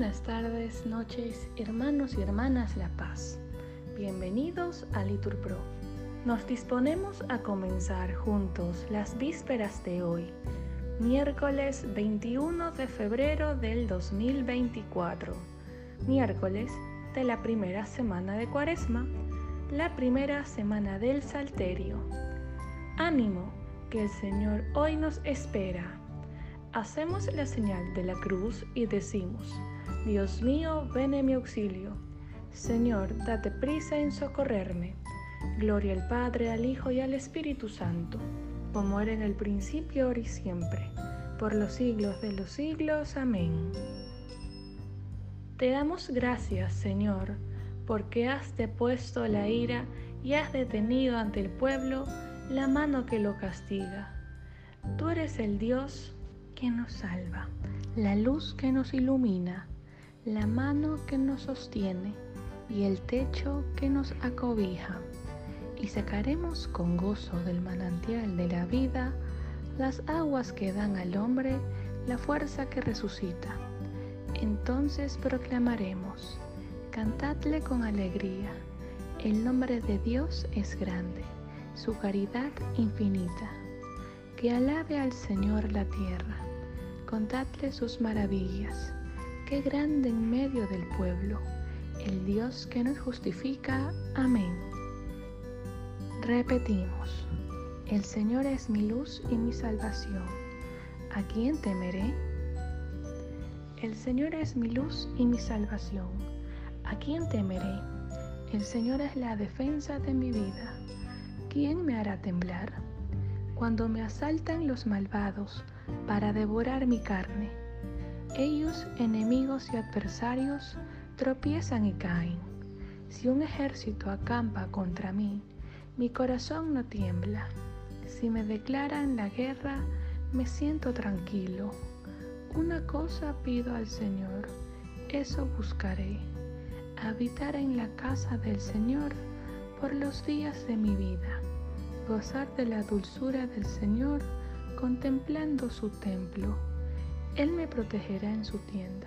Buenas tardes, noches, hermanos y hermanas La Paz. Bienvenidos a Litur Pro. Nos disponemos a comenzar juntos las vísperas de hoy, miércoles 21 de febrero del 2024, miércoles de la primera semana de Cuaresma, la primera semana del Salterio. Ánimo, que el Señor hoy nos espera. Hacemos la señal de la cruz y decimos, Dios mío, ven en mi auxilio. Señor, date prisa en socorrerme. Gloria al Padre, al Hijo y al Espíritu Santo, como era en el principio, ahora y siempre, por los siglos de los siglos. Amén. Te damos gracias, Señor, porque has depuesto la ira y has detenido ante el pueblo la mano que lo castiga. Tú eres el Dios que nos salva, la luz que nos ilumina, la mano que nos sostiene y el techo que nos acobija. Y sacaremos con gozo del manantial de la vida las aguas que dan al hombre la fuerza que resucita. Entonces proclamaremos, cantadle con alegría, el nombre de Dios es grande, su caridad infinita. Que alabe al Señor la tierra, contadle sus maravillas qué grande en medio del pueblo, el Dios que nos justifica. Amén. Repetimos, el Señor es mi luz y mi salvación. ¿A quién temeré? El Señor es mi luz y mi salvación. ¿A quién temeré? El Señor es la defensa de mi vida. ¿Quién me hará temblar? Cuando me asaltan los malvados para devorar mi carne ellos, enemigos y adversarios, tropiezan y caen. Si un ejército acampa contra mí, mi corazón no tiembla. Si me declaran la guerra, me siento tranquilo. Una cosa pido al Señor, eso buscaré, habitar en la casa del Señor por los días de mi vida, gozar de la dulzura del Señor contemplando su templo él me protegerá en su tienda.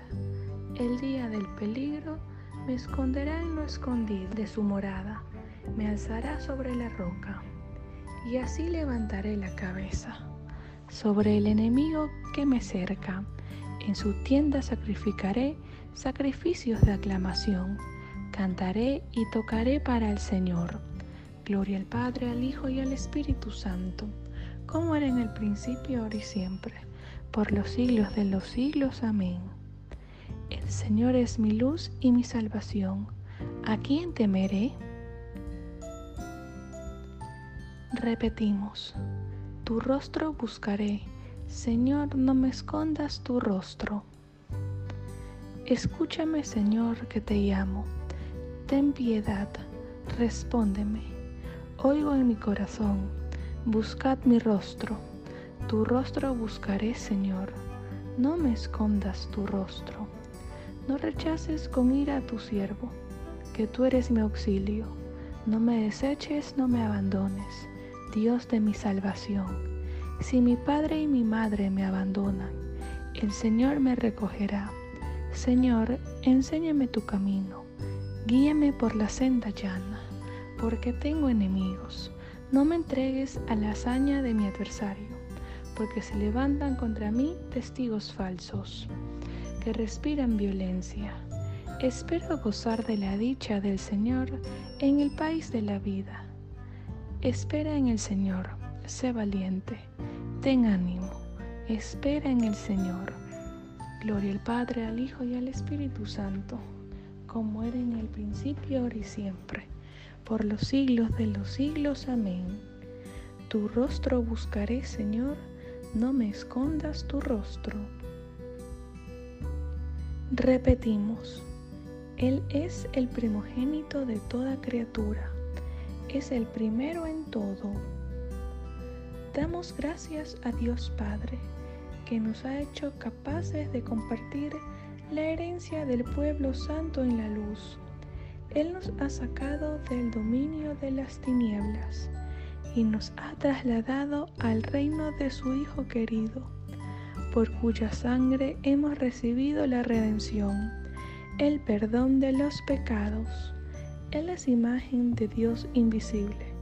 El día del peligro me esconderá en lo escondido de su morada. Me alzará sobre la roca. Y así levantaré la cabeza sobre el enemigo que me cerca. En su tienda sacrificaré sacrificios de aclamación. Cantaré y tocaré para el Señor. Gloria al Padre, al Hijo y al Espíritu Santo, como era en el principio, ahora y siempre por los siglos de los siglos. Amén. El Señor es mi luz y mi salvación. ¿A quién temeré? Repetimos, tu rostro buscaré. Señor, no me escondas tu rostro. Escúchame, Señor, que te llamo. Ten piedad, respóndeme. Oigo en mi corazón, buscad mi rostro. Tu rostro buscaré, Señor, no me escondas tu rostro. No rechaces con ira a tu siervo, que tú eres mi auxilio. No me deseches, no me abandones, Dios de mi salvación. Si mi padre y mi madre me abandonan, el Señor me recogerá. Señor, enséñame tu camino, guíame por la senda llana, porque tengo enemigos. No me entregues a la hazaña de mi adversario porque se levantan contra mí testigos falsos, que respiran violencia. Espero gozar de la dicha del Señor en el país de la vida. Espera en el Señor, sé valiente, ten ánimo, espera en el Señor. Gloria al Padre, al Hijo y al Espíritu Santo, como era en el principio, ahora y siempre, por los siglos de los siglos. Amén. Tu rostro buscaré, Señor, no me escondas tu rostro. Repetimos, Él es el primogénito de toda criatura, es el primero en todo. Damos gracias a Dios Padre, que nos ha hecho capaces de compartir la herencia del pueblo santo en la luz. Él nos ha sacado del dominio de las tinieblas y nos ha trasladado al reino de su Hijo querido, por cuya sangre hemos recibido la redención, el perdón de los pecados. Él es imagen de Dios invisible,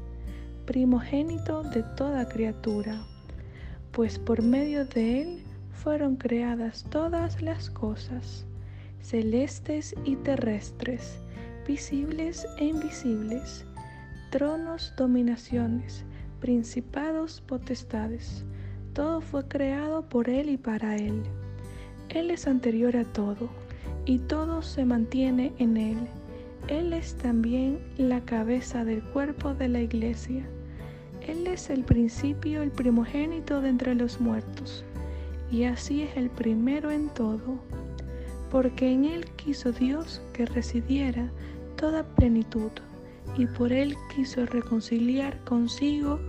primogénito de toda criatura, pues por medio de Él fueron creadas todas las cosas, celestes y terrestres, visibles e invisibles, tronos, dominaciones, principados, potestades. Todo fue creado por Él y para Él. Él es anterior a todo y todo se mantiene en Él. Él es también la cabeza del cuerpo de la iglesia. Él es el principio, el primogénito de entre los muertos, y así es el primero en todo, porque en Él quiso Dios que residiera toda plenitud, y por Él quiso reconciliar consigo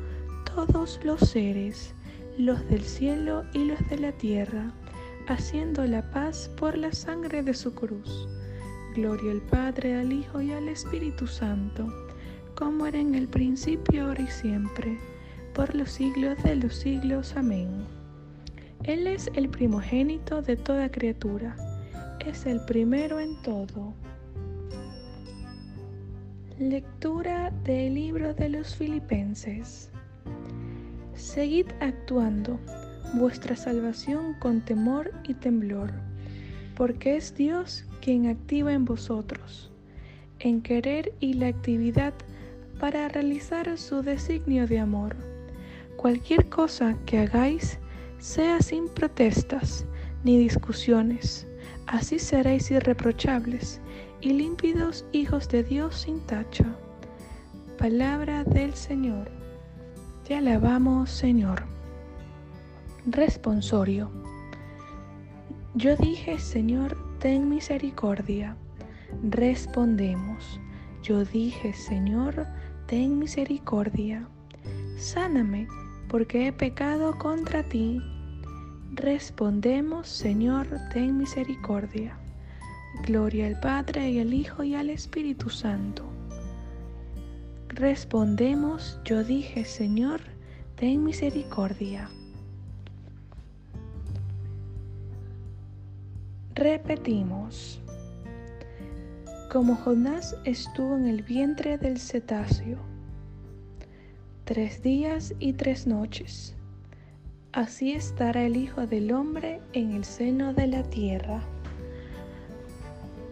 todos los seres, los del cielo y los de la tierra haciendo la paz por la sangre de su cruz. Gloria al Padre, al Hijo y al Espíritu Santo, como era en el principio, ahora y siempre, por los siglos de los siglos. Amén. Él es el primogénito de toda criatura, es el primero en todo. Lectura del libro de los Filipenses. Seguid actuando vuestra salvación con temor y temblor, porque es Dios quien activa en vosotros, en querer y la actividad para realizar su designio de amor. Cualquier cosa que hagáis, sea sin protestas ni discusiones, así seréis irreprochables y límpidos hijos de Dios sin tacha. Palabra del Señor. Te alabamos, Señor. Responsorio. Yo dije, Señor, ten misericordia. Respondemos. Yo dije, Señor, ten misericordia. Sáname, porque he pecado contra ti. Respondemos, Señor, ten misericordia. Gloria al Padre y al Hijo y al Espíritu Santo. Respondemos, yo dije, Señor, ten misericordia. Repetimos. Como Jonás estuvo en el vientre del cetáceo, tres días y tres noches, así estará el Hijo del Hombre en el seno de la tierra.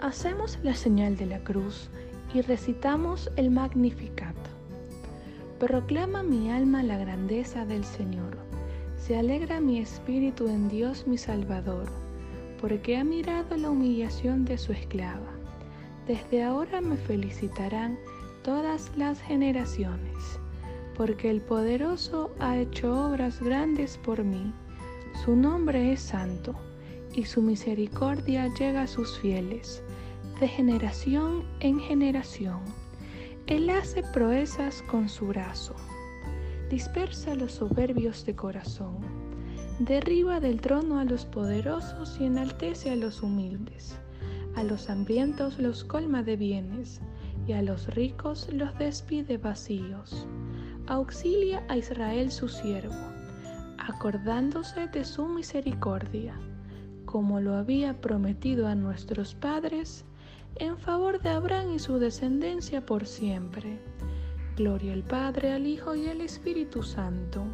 Hacemos la señal de la cruz y recitamos el Magnificat. Proclama mi alma la grandeza del Señor. Se alegra mi espíritu en Dios mi Salvador porque ha mirado la humillación de su esclava. Desde ahora me felicitarán todas las generaciones, porque el poderoso ha hecho obras grandes por mí. Su nombre es santo, y su misericordia llega a sus fieles, de generación en generación. Él hace proezas con su brazo, dispersa los soberbios de corazón derriba del trono a los poderosos y enaltece a los humildes. A los hambrientos los colma de bienes, y a los ricos los despide vacíos. Auxilia a Israel su siervo, acordándose de su misericordia, como lo había prometido a nuestros padres, en favor de Abraham y su descendencia por siempre. Gloria al Padre, al Hijo y al Espíritu Santo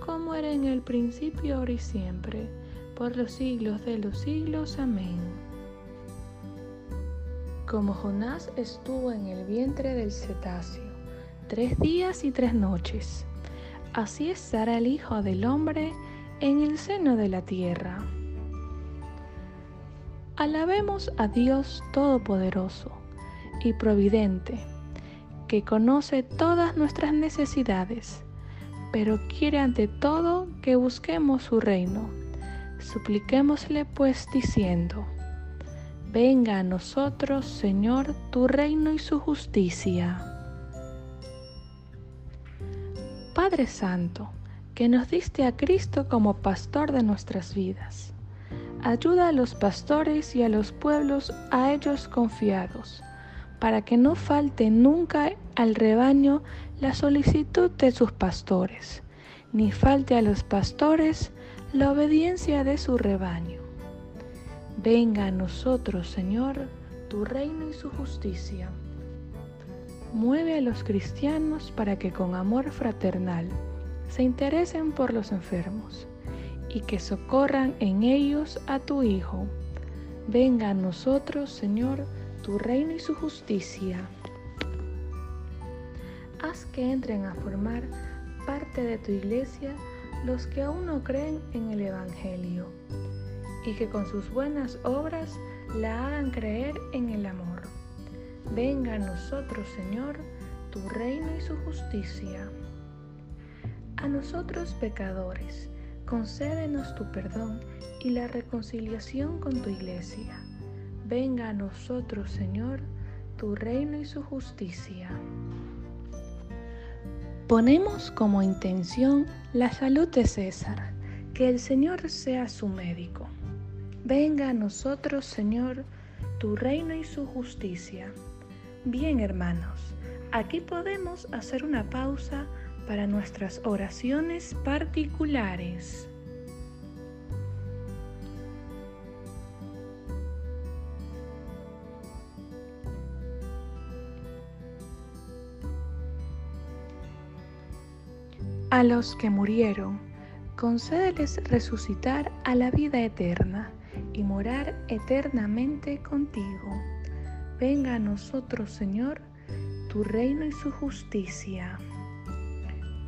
como era en el principio, ahora y siempre, por los siglos de los siglos. Amén. Como Jonás estuvo en el vientre del cetáceo, tres días y tres noches, así estará el Hijo del Hombre en el seno de la tierra. Alabemos a Dios Todopoderoso y Providente, que conoce todas nuestras necesidades pero quiere ante todo que busquemos su reino. Supliquémosle pues diciendo, venga a nosotros, Señor, tu reino y su justicia. Padre Santo, que nos diste a Cristo como pastor de nuestras vidas, ayuda a los pastores y a los pueblos a ellos confiados, para que no falte nunca al rebaño la solicitud de sus pastores, ni falte a los pastores la obediencia de su rebaño. Venga a nosotros, Señor, tu reino y su justicia. Mueve a los cristianos para que con amor fraternal se interesen por los enfermos y que socorran en ellos a tu Hijo. Venga a nosotros, Señor, tu reino y su justicia. Haz que entren a formar parte de tu iglesia los que aún no creen en el Evangelio y que con sus buenas obras la hagan creer en el amor. Venga a nosotros, Señor, tu reino y su justicia. A nosotros pecadores, concédenos tu perdón y la reconciliación con tu iglesia. Venga a nosotros, Señor, tu reino y su justicia. Ponemos como intención la salud de César, que el Señor sea su médico. Venga a nosotros, Señor, tu reino y su justicia. Bien, hermanos, aquí podemos hacer una pausa para nuestras oraciones particulares. A los que murieron, concédeles resucitar a la vida eterna y morar eternamente contigo. Venga a nosotros, Señor, tu reino y su justicia.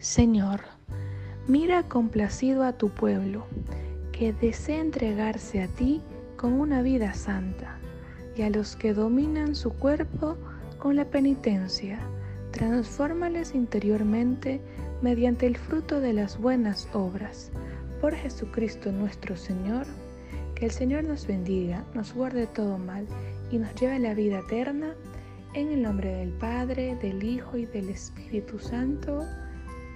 Señor, mira complacido a tu pueblo, que desea entregarse a ti con una vida santa, y a los que dominan su cuerpo con la penitencia. Transfórmales interiormente mediante el fruto de las buenas obras. Por Jesucristo nuestro Señor, que el Señor nos bendiga, nos guarde todo mal y nos lleve a la vida eterna. En el nombre del Padre, del Hijo y del Espíritu Santo.